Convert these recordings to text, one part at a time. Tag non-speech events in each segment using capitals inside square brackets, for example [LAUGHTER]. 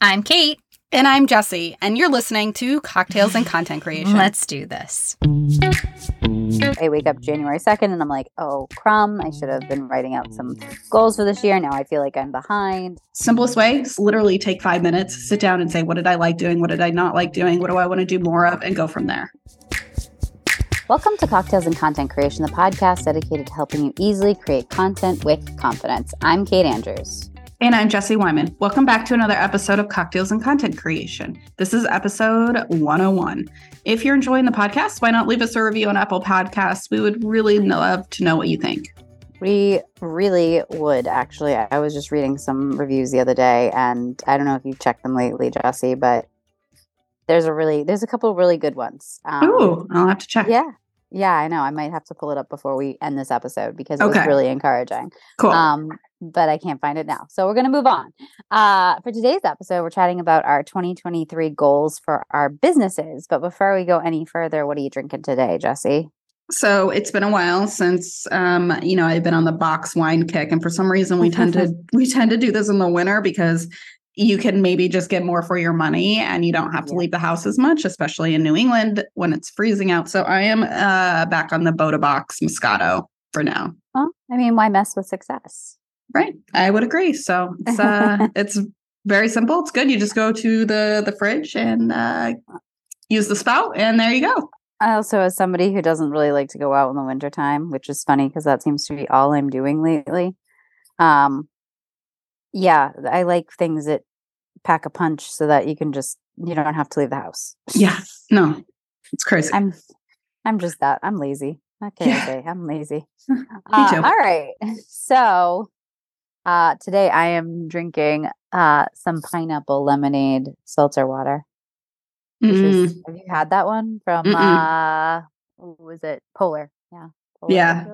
I'm Kate. And I'm Jesse, and you're listening to Cocktails and Content [LAUGHS] Creation. Let's do this. I wake up January 2nd and I'm like, oh, crumb. I should have been writing out some goals for this year. Now I feel like I'm behind. Simplest way literally take five minutes, sit down and say, what did I like doing? What did I not like doing? What do I want to do more of? And go from there. Welcome to Cocktails and Content Creation, the podcast dedicated to helping you easily create content with confidence. I'm Kate Andrews. And I'm Jesse Wyman. Welcome back to another episode of Cocktails and Content Creation. This is episode 101. If you're enjoying the podcast, why not leave us a review on Apple Podcasts? We would really love to know what you think. We really would actually. I was just reading some reviews the other day, and I don't know if you've checked them lately, Jesse, but there's a really there's a couple of really good ones. Um, Ooh, I'll have to check. Yeah, yeah, I know. I might have to pull it up before we end this episode because it okay. was really encouraging. Cool. Um, but I can't find it now. So we're going to move on. Uh, for today's episode, we're chatting about our 2023 goals for our businesses. But before we go any further, what are you drinking today, Jesse? So it's been a while since um, you know I've been on the box wine kick, and for some reason we tend to [LAUGHS] we tend to do this in the winter because you can maybe just get more for your money and you don't have to leave the house as much, especially in New England when it's freezing out. So I am uh, back on the Bota Box Moscato for now. Well, I mean, why mess with success? Right. I would agree. So it's uh [LAUGHS] it's very simple. It's good. You just go to the the fridge and uh use the spout and there you go. I also as somebody who doesn't really like to go out in the wintertime, which is funny because that seems to be all I'm doing lately. Um yeah, I like things that pack a punch so that you can just you don't have to leave the house. Yeah. No. It's crazy. I'm I'm just that. I'm lazy. Okay, yeah. okay. I'm lazy. [LAUGHS] Uh, all right. So uh, today I am drinking uh, some pineapple lemonade seltzer water. Mm. Is, have you had that one from Mm-mm. uh was it Polar? Yeah. Polar, yeah.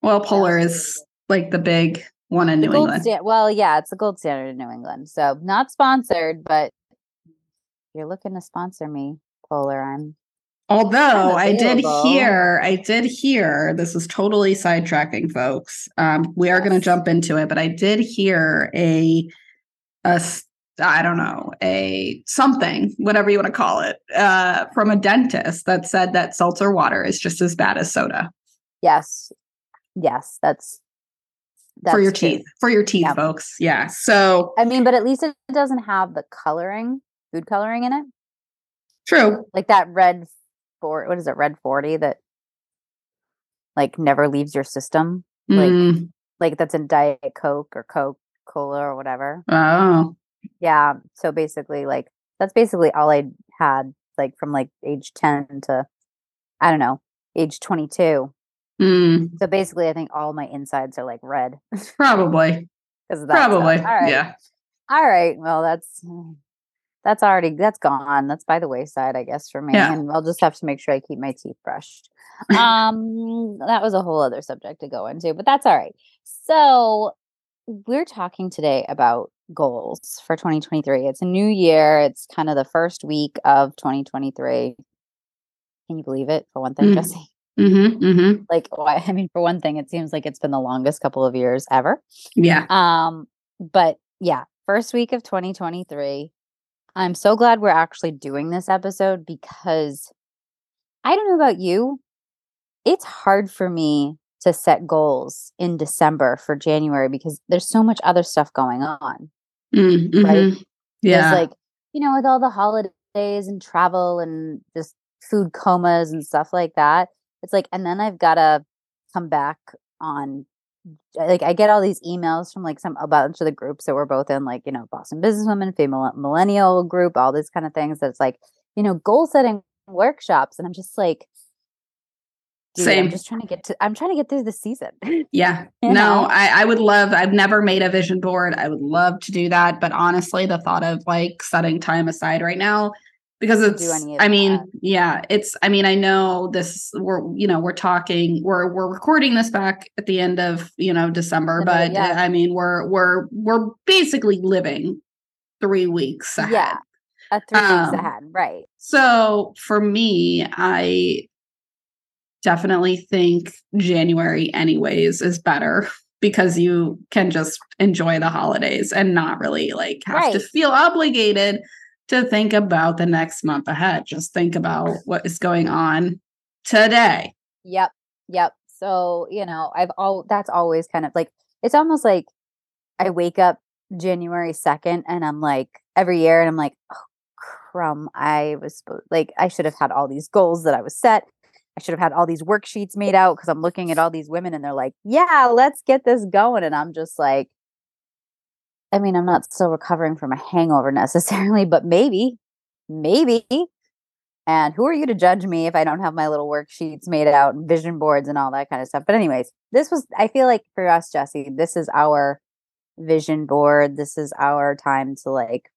Well, Polar yeah, is like the big one in the New England. Sta- well, yeah, it's the gold standard in New England. So not sponsored, but you're looking to sponsor me, Polar. I'm Although I did hear, I did hear, this is totally sidetracking, folks. Um, we are yes. going to jump into it, but I did hear a, a, I don't know, a something, whatever you want to call it, uh, from a dentist that said that seltzer water is just as bad as soda. Yes, yes, that's, that's for your true. teeth, for your teeth, folks. Yeah. So I mean, but at least it doesn't have the coloring, food coloring in it. True. Like that red four what is it red 40 that like never leaves your system like mm. like that's in diet coke or coke cola or whatever oh yeah so basically like that's basically all i had like from like age 10 to i don't know age 22 mm. so basically i think all my insides are like red [LAUGHS] probably because probably yeah all right well that's that's already that's gone. That's by the wayside, I guess, for me. Yeah. And I'll just have to make sure I keep my teeth brushed. [LAUGHS] um, that was a whole other subject to go into, but that's all right. So we're talking today about goals for 2023. It's a new year. It's kind of the first week of 2023. Can you believe it? For one thing, mm. Jesse. Mm-hmm, mm-hmm. Like, [LAUGHS] I mean, for one thing, it seems like it's been the longest couple of years ever. Yeah. Um, but yeah, first week of 2023 I'm so glad we're actually doing this episode because I don't know about you. It's hard for me to set goals in December for January because there's so much other stuff going on. Mm-hmm. Right? Yeah. There's like, you know, with all the holidays and travel and just food comas and stuff like that. It's like, and then I've got to come back on like I get all these emails from like some a bunch of the groups that we're both in, like you know Boston Businesswomen, Female Millennial Group, all these kind of things. That's like you know goal setting workshops, and I'm just like, Dude, Same. I'm just trying to get to. I'm trying to get through the season. [LAUGHS] Yeah. no, I, I would love. I've never made a vision board. I would love to do that, but honestly, the thought of like setting time aside right now because it's i mean that. yeah it's i mean i know this we're you know we're talking we're we're recording this back at the end of you know december but yeah. i mean we're we're we're basically living three weeks ahead yeah uh, three um, weeks ahead right so for me i definitely think january anyways is better [LAUGHS] because you can just enjoy the holidays and not really like have right. to feel obligated to think about the next month ahead. Just think about what is going on today. Yep. Yep. So, you know, I've all that's always kind of like it's almost like I wake up January 2nd and I'm like every year and I'm like, oh crumb, I was like I should have had all these goals that I was set. I should have had all these worksheets made out because I'm looking at all these women and they're like, yeah, let's get this going. And I'm just like, I mean, I'm not still recovering from a hangover necessarily, but maybe, maybe. And who are you to judge me if I don't have my little worksheets made out and vision boards and all that kind of stuff? But, anyways, this was, I feel like for us, Jesse, this is our vision board. This is our time to like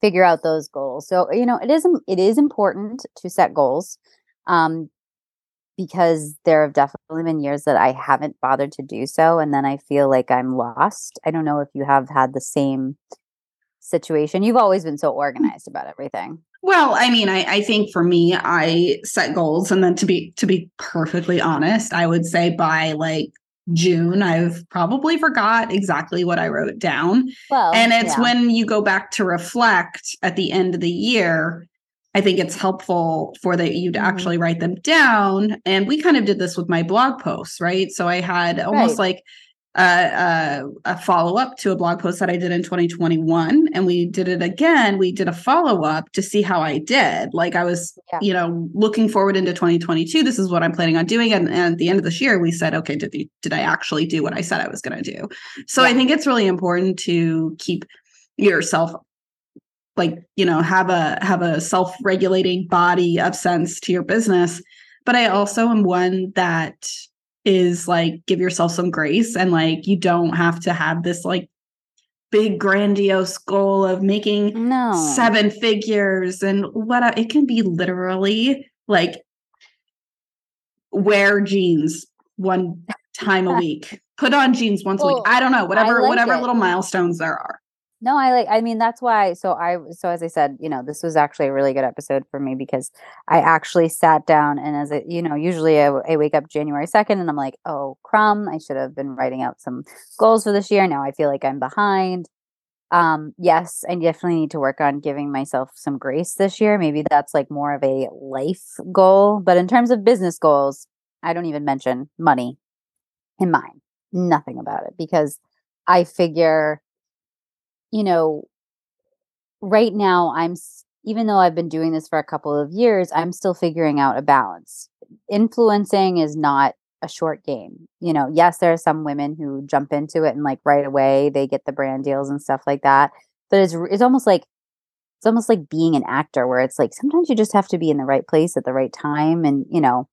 figure out those goals. So, you know, it is, it is important to set goals. Um, because there have definitely been years that I haven't bothered to do so. And then I feel like I'm lost. I don't know if you have had the same situation. You've always been so mm. organized about everything. Well, I mean, I, I think for me, I set goals, and then to be to be perfectly honest, I would say by like June, I've probably forgot exactly what I wrote down. Well, and it's yeah. when you go back to reflect at the end of the year I think it's helpful for the, you to mm-hmm. actually write them down. And we kind of did this with my blog posts, right? So I had almost right. like a, follow up to a blog post that I did in 2021, and we did it again. We did a follow up to see how I did. Like I was, yeah. you know, looking forward into 2022. This is what I'm planning on doing, and, and at the end of this year, we said, okay, did did I actually do what I said I was going to do? So yeah. I think it's really important to keep yourself like you know have a have a self-regulating body of sense to your business but i also am one that is like give yourself some grace and like you don't have to have this like big grandiose goal of making no. seven figures and what it can be literally like wear jeans one time a [LAUGHS] week put on jeans once well, a week i don't know whatever like whatever it. little milestones there are no, I like, I mean, that's why. So I, so as I said, you know, this was actually a really good episode for me because I actually sat down and as it, you know, usually I, I wake up January 2nd and I'm like, oh, crumb, I should have been writing out some goals for this year. Now I feel like I'm behind. Um, yes, I definitely need to work on giving myself some grace this year. Maybe that's like more of a life goal. But in terms of business goals, I don't even mention money in mine. Nothing about it because I figure you know, right now I'm even though I've been doing this for a couple of years, I'm still figuring out a balance. Influencing is not a short game. You know, yes, there are some women who jump into it and like right away they get the brand deals and stuff like that. But it's it's almost like it's almost like being an actor where it's like sometimes you just have to be in the right place at the right time and you know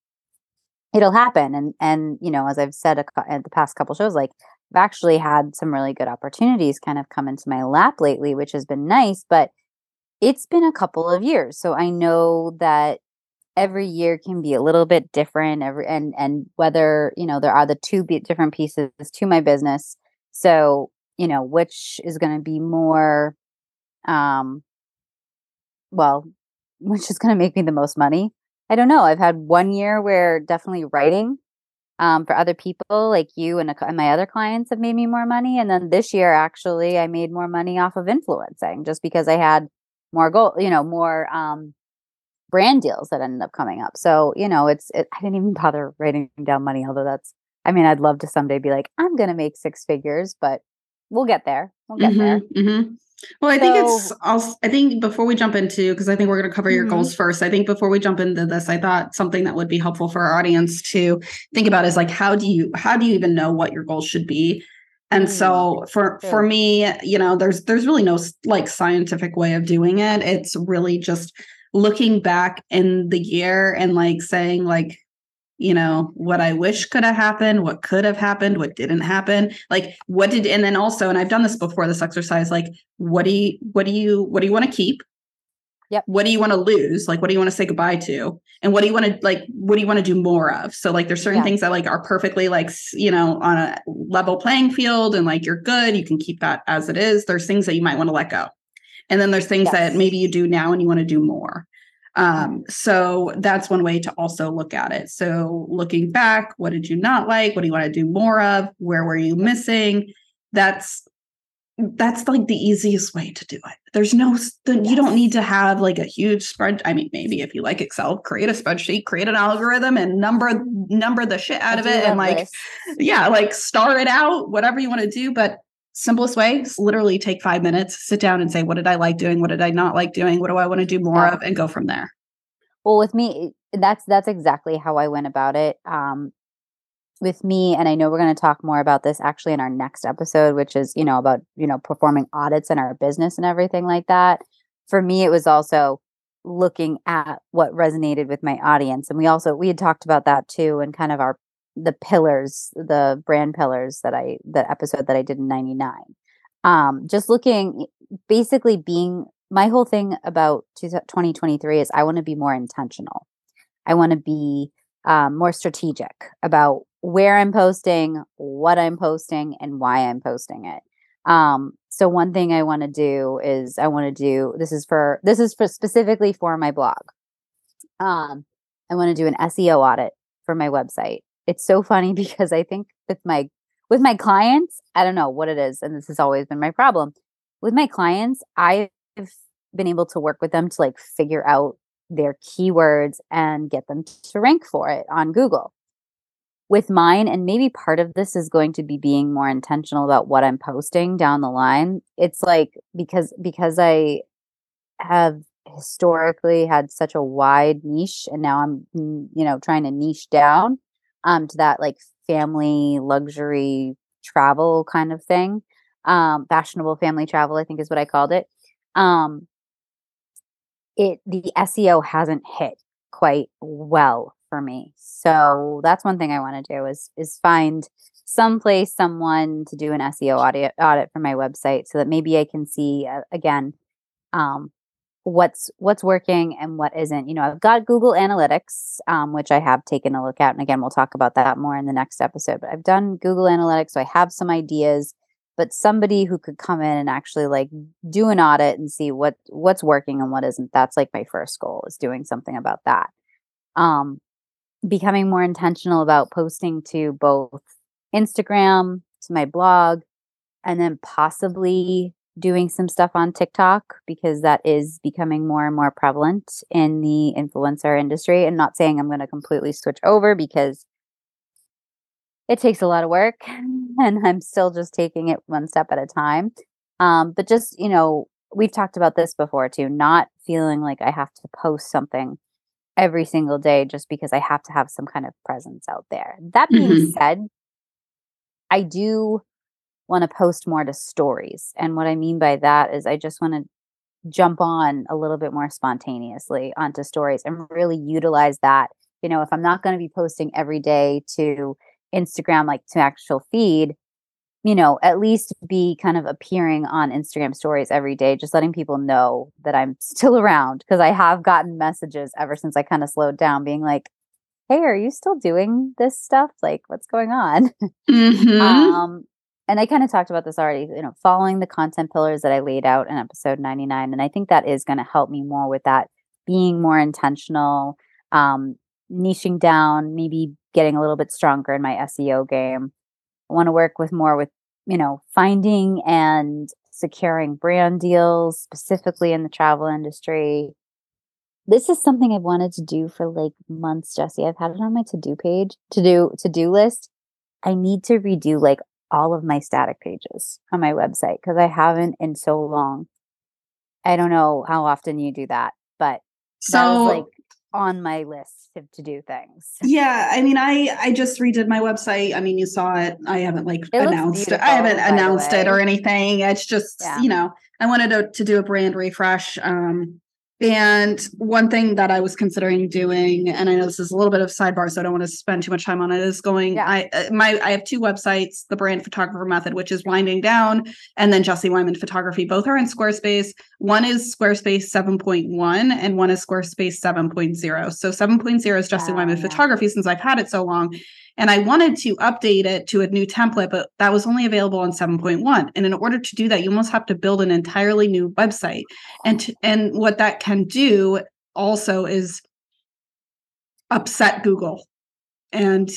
it'll happen and and you know as i've said a, at uh, the past couple shows like I've actually had some really good opportunities kind of come into my lap lately, which has been nice, but it's been a couple of years. So I know that every year can be a little bit different every and and whether, you know, there are the two different pieces to my business. So, you know, which is going to be more um well, [LAUGHS] which is going to make me the most money. I don't know. I've had one year where definitely writing um, for other people like you and, a, and my other clients have made me more money and then this year actually i made more money off of influencing just because i had more goal you know more um, brand deals that ended up coming up. So you know it's it, i didn't even bother writing down money although that's i mean i'd love to someday be like i'm gonna make six figures but we'll get there. We'll get mm-hmm, there mm-hmm. Well, I so, think it's also, I think before we jump into, because I think we're going to cover your mm-hmm. goals first. I think before we jump into this, I thought something that would be helpful for our audience to think about is like, how do you, how do you even know what your goals should be? And mm-hmm. so for, for me, you know, there's, there's really no like scientific way of doing it. It's really just looking back in the year and like saying like, you know what i wish could have happened what could have happened what didn't happen like what did and then also and i've done this before this exercise like what do you what do you what do you want to keep Yep. What do you want to lose? Like, what do you want to say goodbye to? And what do you want to like? What do you want to do more of? So, like, there's certain yeah. things that like are perfectly like you know on a level playing field, and like you're good. You can keep that as it is. There's things that you might want to let go, and then there's things yes. that maybe you do now and you want to do more. Um, so that's one way to also look at it. So looking back, what did you not like? What do you want to do more of? Where were you missing? That's that's like the easiest way to do it. There's no you don't need to have like a huge spread. I mean, maybe if you like Excel, create a spreadsheet, create an algorithm and number number the shit out I of it and like this. yeah, like star it out, whatever you want to do, but simplest way is literally take 5 minutes, sit down and say what did I like doing, what did I not like doing, what do I want to do more yeah. of and go from there. Well, with me that's that's exactly how I went about it. Um with me and i know we're going to talk more about this actually in our next episode which is you know about you know performing audits in our business and everything like that for me it was also looking at what resonated with my audience and we also we had talked about that too and kind of our the pillars the brand pillars that i that episode that i did in 99 um just looking basically being my whole thing about 2023 is i want to be more intentional i want to be um, more strategic about where I'm posting, what I'm posting, and why I'm posting it. Um, so one thing I want to do is I want to do this is for this is for specifically for my blog. Um, I want to do an SEO audit for my website. It's so funny [LAUGHS] because I think with my with my clients, I don't know what it is, and this has always been my problem. With my clients, I've been able to work with them to like figure out their keywords and get them to rank for it on Google with mine and maybe part of this is going to be being more intentional about what i'm posting down the line it's like because because i have historically had such a wide niche and now i'm you know trying to niche down um to that like family luxury travel kind of thing um fashionable family travel i think is what i called it um it the seo hasn't hit quite well for me. So that's one thing I want to do is is find someplace someone to do an SEO audit audit for my website so that maybe I can see uh, again um, what's what's working and what isn't. You know, I've got Google Analytics, um, which I have taken a look at, and again, we'll talk about that more in the next episode. But I've done Google Analytics, so I have some ideas. But somebody who could come in and actually like do an audit and see what what's working and what isn't. That's like my first goal is doing something about that. Um, becoming more intentional about posting to both Instagram, to my blog, and then possibly doing some stuff on TikTok because that is becoming more and more prevalent in the influencer industry. And not saying I'm going to completely switch over because it takes a lot of work [LAUGHS] and I'm still just taking it one step at a time. Um, but just, you know, we've talked about this before too, not feeling like I have to post something every single day just because I have to have some kind of presence out there. That being mm-hmm. said, I do want to post more to stories. And what I mean by that is I just want to jump on a little bit more spontaneously onto stories and really utilize that. You know, if I'm not going to be posting every day to Instagram, like to actual feed, you know, at least be kind of appearing on Instagram stories every day, just letting people know that I'm [LAUGHS] still around because I have gotten messages ever since I kind of slowed down being like, Hey, are you still doing this stuff? Like, what's going on? [LAUGHS] Mm-hmm. um, and I kind of talked about this already, you know, following the content pillars that I laid out in episode 99. And I think that is going to help me more with that being more intentional, um, niching down, maybe getting a little bit stronger in my SEO game. I want to work with more with, you know, finding and securing brand deals, specifically in the travel industry. This is something I've wanted to do for like months, Jesse. I've had it on my to-do page, to do to-do list. I need to redo like all of my static pages on my website because I haven't in so long. I don't know how often you do that, but so that like on my list to, to do things. [LAUGHS] Yeah, I mean, I I just redid my website. I mean, you saw it. I haven't like it announced it. I haven't announced it or anything. It's just yeah. you know, I wanted to to do a brand refresh. Um, and one thing that I was considering doing, and I know this is a little bit of sidebar, so I don't want to spend too much time on it, is going. Yeah. I uh, my I have two websites: the Brand Photographer Method, which is winding down, and then Jesse Wyman Photography. Both are in Squarespace. One is Squarespace 7.1, and one is Squarespace 7.0. So 7.0 is Jesse Wyman yeah. Photography, since I've had it so long, and I wanted to update it to a new template, but that was only available on 7.1. And in order to do that, you almost have to build an entirely new website. And to, and what that can do also is upset Google and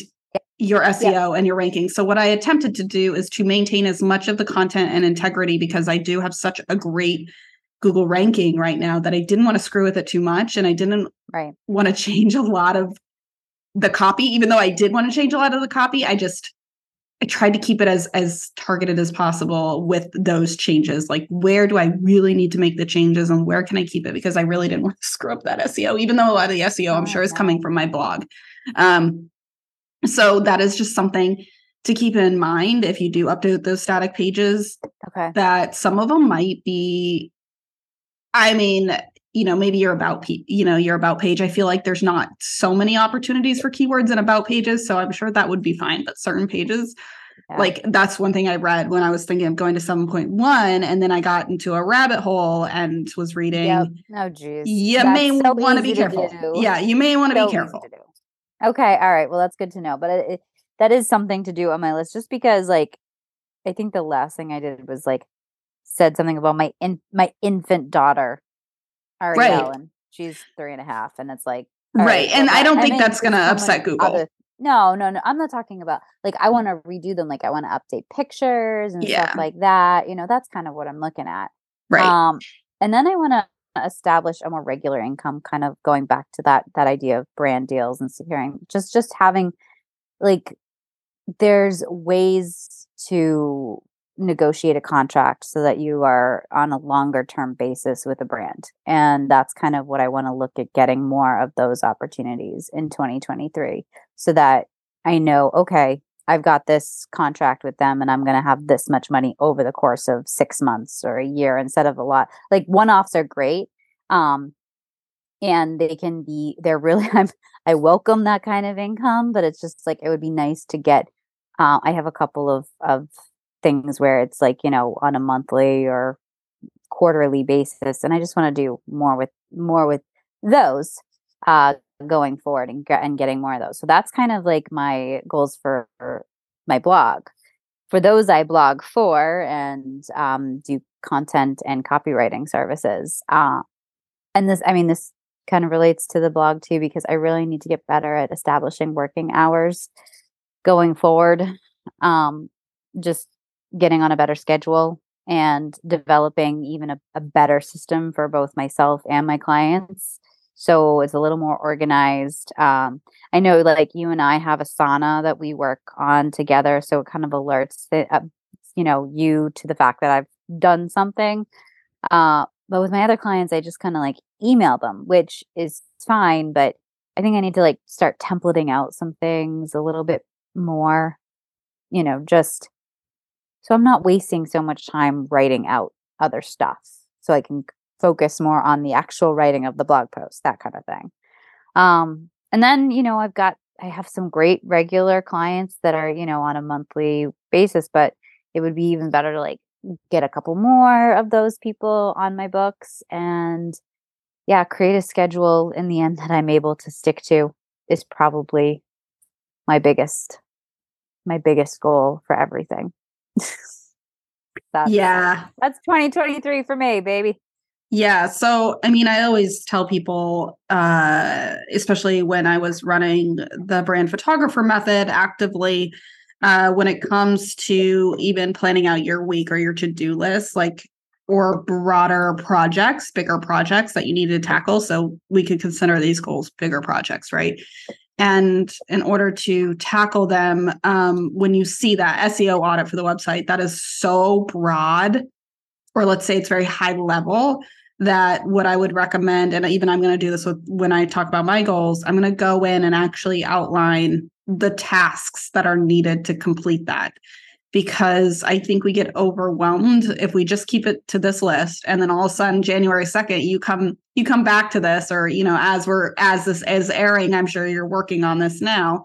your SEO yeah. and your ranking. So what I attempted to do is to maintain as much of the content and integrity because I do have such a great Google ranking right now that I didn't want to screw with it too much and I didn't right. want to change a lot of the copy even though I did want to change a lot of the copy. I just I tried to keep it as as targeted as possible with those changes. Like where do I really need to make the changes and where can I keep it because I really didn't [LAUGHS] want to screw up that SEO even though a lot of the SEO I'm sure is coming from my blog. Um so that is just something to keep in mind if you do update those static pages. Okay. That some of them might be, I mean, you know, maybe your about, you know, your about page. I feel like there's not so many opportunities for keywords and about pages, so I'm sure that would be fine. But certain pages, yeah. like that's one thing I read when I was thinking of going to 7.1, and then I got into a rabbit hole and was reading. Yep. Oh, geez. Yeah, you that's may so want to be careful. Yeah, you may want to so be careful. Okay, all right. Well, that's good to know. But it, it, that is something to do on my list, just because, like, I think the last thing I did was like said something about my in my infant daughter, Right. and she's three and a half, and it's like right. right and I don't I think that's going to upset Google. Other, no, no, no. I'm not talking about like I want to redo them. Like I want to update pictures and yeah. stuff like that. You know, that's kind of what I'm looking at. Right. Um, and then I want to establish a more regular income kind of going back to that that idea of brand deals and securing just just having like there's ways to negotiate a contract so that you are on a longer term basis with a brand and that's kind of what I want to look at getting more of those opportunities in 2023 so that I know okay I've got this contract with them and I'm going to have this much money over the course of 6 months or a year instead of a lot. Like one-offs are great. Um and they can be they're really [LAUGHS] I'm I welcome that kind of income, but it's just like it would be nice to get uh, I have a couple of of things where it's like, you know, on a monthly or quarterly basis and I just want to do more with more with those uh going forward and, and getting more of those. So that's kind of like my goals for, my blog. For those I blog for and um, do content and copywriting services. Uh, and this, I mean, this kind of relates to the blog too, because I really need to get better at establishing working hours going forward. Um, just getting on a better schedule and developing even a, a better system for both myself and my clients. So it's a little more organized um, i know like you and i have Asana that we work on together so it kind of alerts the, uh, you know you to the fact that i've done something uh, but with my other clients i just kind of like email them which is fine but i think i need to like start templating out some things a little bit more you know just so i'm not wasting so much time writing out other stuff so i can focus more on the actual writing of the blog post, that kind of thing. Um, and then, you know, I've got, I have some great regular clients that are, you know, on a monthly basis, but it would be even better to like get a couple more of those people on my books and yeah, create a schedule in the end that I'm able to stick to is probably my biggest my biggest goal for everything. [LAUGHS] that's, yeah. That's 2023 for me, baby. Yeah. So, I mean, I always tell people, uh, especially when I was running the brand photographer method actively, uh, when it comes to even planning out your week or your to do list, like, or broader projects, bigger projects that you need to tackle. So, we could consider these goals bigger projects, right? And in order to tackle them, um, when you see that SEO audit for the website, that is so broad, or let's say it's very high level that what I would recommend, and even I'm going to do this with when I talk about my goals, I'm going to go in and actually outline the tasks that are needed to complete that. Because I think we get overwhelmed if we just keep it to this list, and then all of a sudden January second you come you come back to this, or you know as we're as this is airing, I'm sure you're working on this now,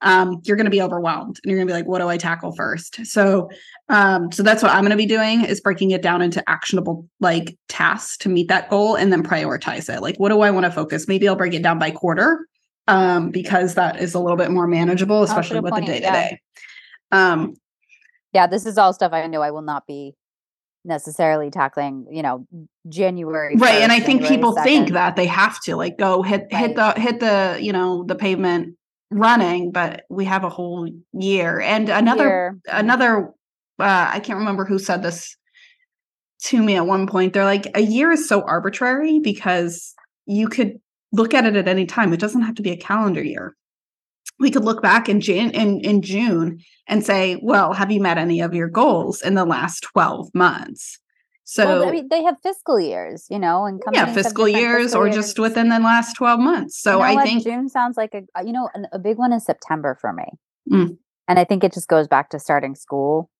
um, you're going to be overwhelmed and you're going to be like, what do I tackle first? So, um, so that's what I'm going to be doing is breaking it down into actionable like tasks to meet that goal and then prioritize it. Like, what do I want to focus? Maybe I'll break it down by quarter um, because that is a little bit more manageable, especially with point. the day to day. Um, yeah, this is all stuff I know I will not be necessarily tackling, you know, January. Right. and I think people 2nd. think that they have to like go hit right. hit the hit the, you know, the pavement running, but we have a whole year. And another year. Another uh I can't remember who said this to me at one point. They're like a year is so arbitrary because you could look at it at any time. It doesn't have to be a calendar year we could look back in Jan in, in June and say, well, have you met any of your goals in the last 12 months? So well, I mean, they have fiscal years, you know, and yeah, fiscal years fiscal or years. just within the last 12 months. So you know I what? think June sounds like a, you know, a big one is September for me. Mm. And I think it just goes back to starting school.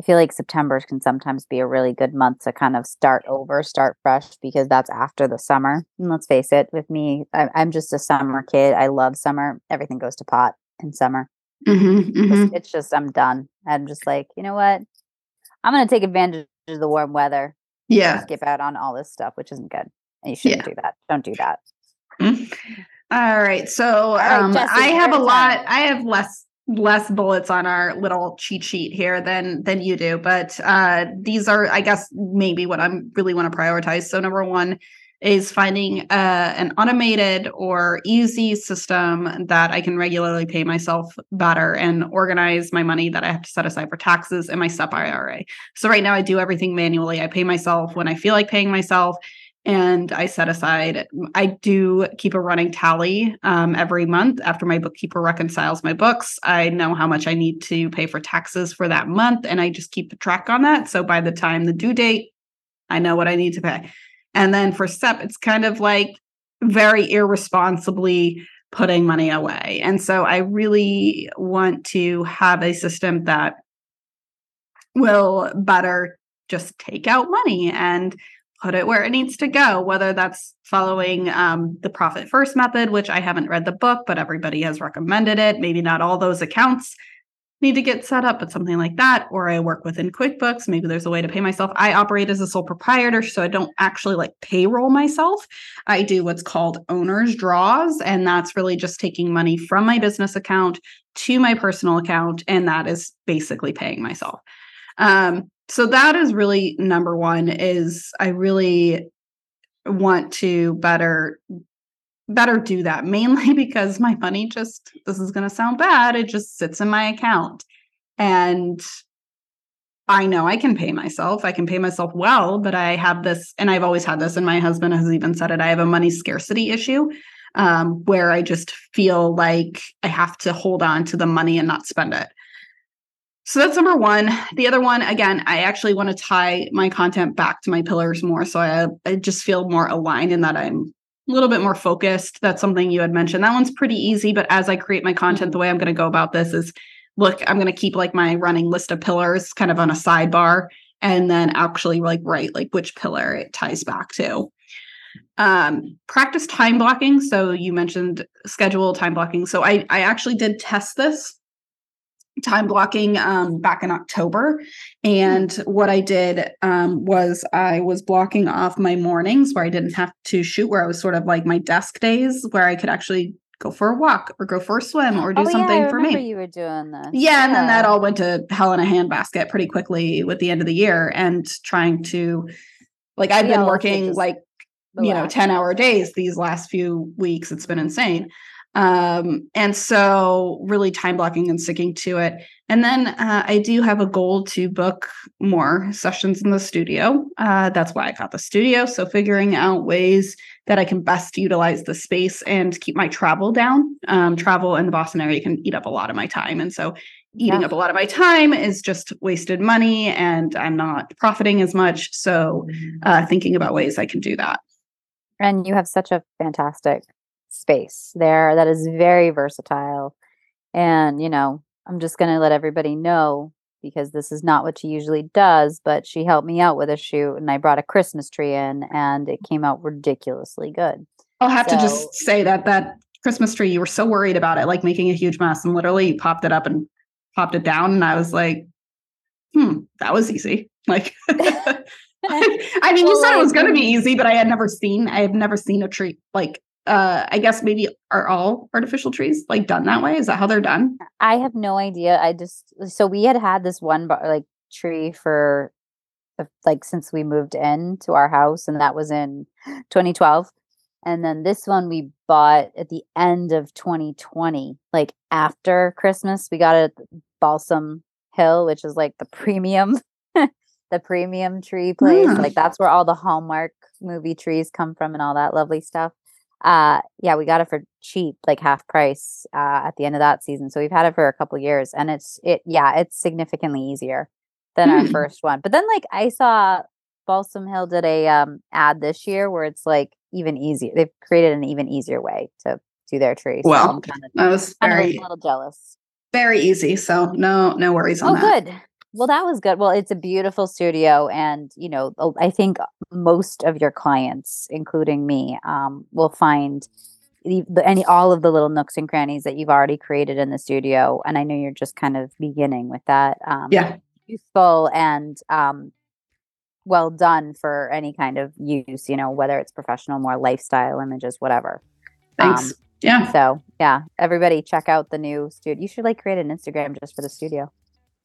I feel like September can sometimes be a really good month to kind of start over, start fresh, because that's after the summer. And let's face it, with me, I, am just a summer kid. I love summer. Everything goes to pot in summer. Mm-hmm, mm-hmm. It's, it's, just, I'm done. I'm just like, you know what? I'm going to take advantage of the warm weather. Yeah. Skip out on all this stuff, which isn't good. And you shouldn't yeah. do that. Don't do that. Mm-hmm. All right. So um, Jesse, I have a lot. I have less less bullets on our little cheat sheet here than than you do but uh these are i guess maybe what i'm really want to prioritize. So number one is finding uh, an automated or easy system that i can regularly pay myself better and organize my money that i have to set aside for taxes and my SEP ira so right now i do everything manually. I pay myself when i feel like paying myself and I set aside, I do keep a running tally um, every month after my bookkeeper reconciles my books. I know how much I need to pay for taxes for that month, and I just keep a track on that. So by the time the due date, I know what I need to pay. And then for SEP, it's kind of like very irresponsibly putting money away. And so I really want to have a system that will better just take out money and put it where it needs to go, whether that's following um, the profit first method, which I haven't read the book, but everybody has recommended it. Maybe not all those accounts need to get set up, but something like that. Or I work within QuickBooks. Maybe there's a way to pay myself. I operate as a sole proprietor, so I don't actually like payroll myself. I do what's called owner's draws, and that's really just taking money from my business account to my personal account, and that is basically paying myself. Um, so that is really number one is i really want to better better do that mainly [LAUGHS] because my money just this is going to sound bad it just sits in my account. And i know i can pay myself i can pay myself well but i have this and i've always had this and my husband has even said it i have a money scarcity issue um, where i just feel like i have to hold on to the money and not spend it so that's number one. The other one, again, I actually want to tie my content back to my pillars more. So I, I just feel more aligned in that I'm a little bit more focused. That's something you had mentioned. That one's pretty easy. But as I create my content, the way I'm going to go about this is look, I'm going to keep like my running list of pillars kind of on a sidebar and then actually like write like which pillar it ties back to. Um, practice time blocking. So you mentioned schedule time blocking. So I I actually did test this time blocking um, back in October. And what I did um, was I was blocking off my mornings where I didn't have to shoot, where I was sort of like my desk days where I could actually go for a walk or go for a swim or do oh, something yeah, for me. You were doing this. Yeah, yeah, and then that all went to hell in a handbasket pretty quickly with the end of the year and trying to like I've yeah, been working like you know 10 hour days these last few weeks. It's been insane. Um, and so really time blocking and sticking to it. And then uh, I do have a goal to book more sessions in the studio. Uh, that's why I got the studio. So figuring out ways that I can best utilize the space and keep my travel down. Um, travel in the Boston area can eat up a lot of my time. And so eating yeah. up a lot of my time is just wasted money and I'm not profiting as much. So mm-hmm. uh, thinking about ways I can do that. And you have such a fantastic space there that is very versatile. And, you know, I'm just going to let everybody know because this is not what she usually does, but she helped me out with a shoot and I brought a Christmas tree in and it came out ridiculously good. I'll have so, to just say that that Christmas tree, you were so worried about it, like making a huge mess, and literally you popped it up and popped it down. And I was like, hmm, that was easy. Like, [LAUGHS] I [LAUGHS] mean, well, you said it was going to be easy, but I had never seen, I have never seen a tree like uh i guess maybe are all artificial trees like done that way is that how they're done i have no idea i just so we had had this one like tree for like since we moved in to our house, and that was in 2012. And then this one we bought at the end of 2020, like after Christmas. We got it at Balsam Hill, which is like the premium, [LAUGHS] the premium tree place. Mm. Like that's where all the Hallmark movie trees come from and all that lovely stuff. Uh yeah, we got it for cheap, like half price uh at the end of that season. So we've had it for a couple years and it's it yeah, it's significantly easier than our first one. But then like I saw Balsam Hill did a um ad this year where it's like even easier. They've created an even easier way to do their tree. So well, kind of, I was very a little jealous. Very easy. So no no worries on oh, that. good. Well, that was good. Well, it's a beautiful studio, and you know, I think most of your clients, including me, um, will find the, any all of the little nooks and crannies that you've already created in the studio. And I know you're just kind of beginning with that. Um, yeah, useful and um, well done for any kind of use. You know, whether it's professional, more lifestyle images, whatever. Thanks. Um, yeah. So yeah, everybody check out the new studio. You should like create an Instagram just for the studio.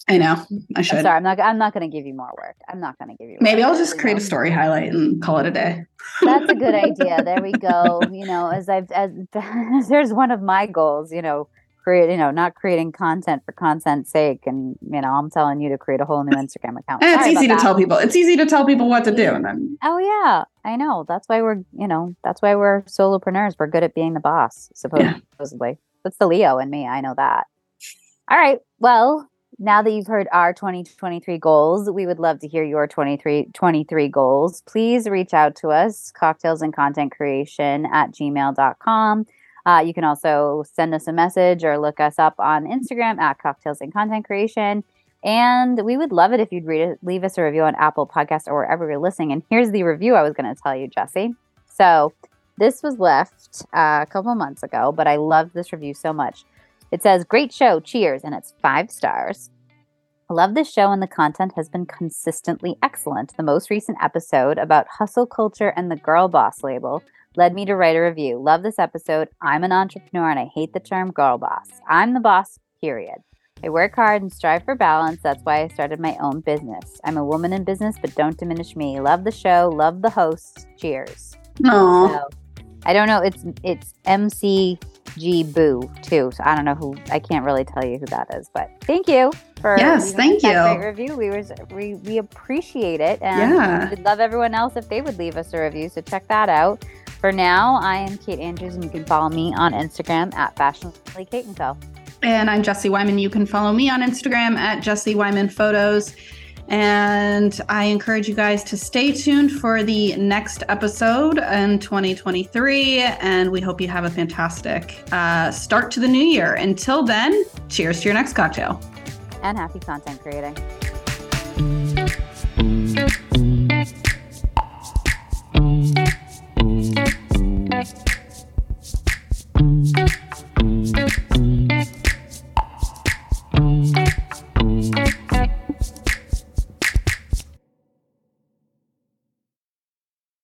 I know. I should. I'm sorry, I'm not. I'm not going to give you more work. I'm not going to give you. Maybe I'll just create know. a story highlight and call it a day. That's a good idea. There we go. [LAUGHS] You know, as I've as, [LAUGHS] there's one of my goals. You know, create. You know, not creating content for content's sake. And you know, I'm telling you to create a whole new Instagram account. And it's easy to that. tell people. It's easy to tell people what to do. And then. Oh yeah, I know. That's why we're. You know, that's why we're solopreneurs. We're good at being the boss. Supposedly. Yeah. That's the Leo in me. I know that. All right. Well, now that you've heard our 2023 goals, we would love to hear your 23, 23 goals. Please reach out to us, cocktails and content creation at gmail.com. Uh, you can also send us a message or look us up on Instagram at cocktails and content creation. And we would love it if you'd leave us a review on Apple Podcast or wherever you're listening. And here's the review I was going to tell you, Jesse. So this was left uh, a couple months ago, but I love this review so much. It says, Great show, cheers, and it's five stars. Love this show, and the content has been consistently excellent. The most recent episode about hustle culture and the girl boss label led me to write a review. Love this episode. I'm an entrepreneur and I hate the term girl boss. I'm the boss, period. I work hard and strive for balance. That's why I started my own business. I'm a woman in business, but don't diminish me. Love the show. Love the host. Cheers. Aww. So, I don't know. It's it's MC G Boo too. So I don't know who. I can't really tell you who that is, but thank you for yes, thank you. Great review. We was we we appreciate it, and yeah. we'd love everyone else if they would leave us a review. So check that out. For now, I am Kate Andrews, and you can follow me on Instagram at Fashionably Kate and Co. And I'm Jesse Wyman. You can follow me on Instagram at Jesse Wyman Photos. And I encourage you guys to stay tuned for the next episode in 2023. And we hope you have a fantastic uh, start to the new year. Until then, cheers to your next cocktail. And happy content creating.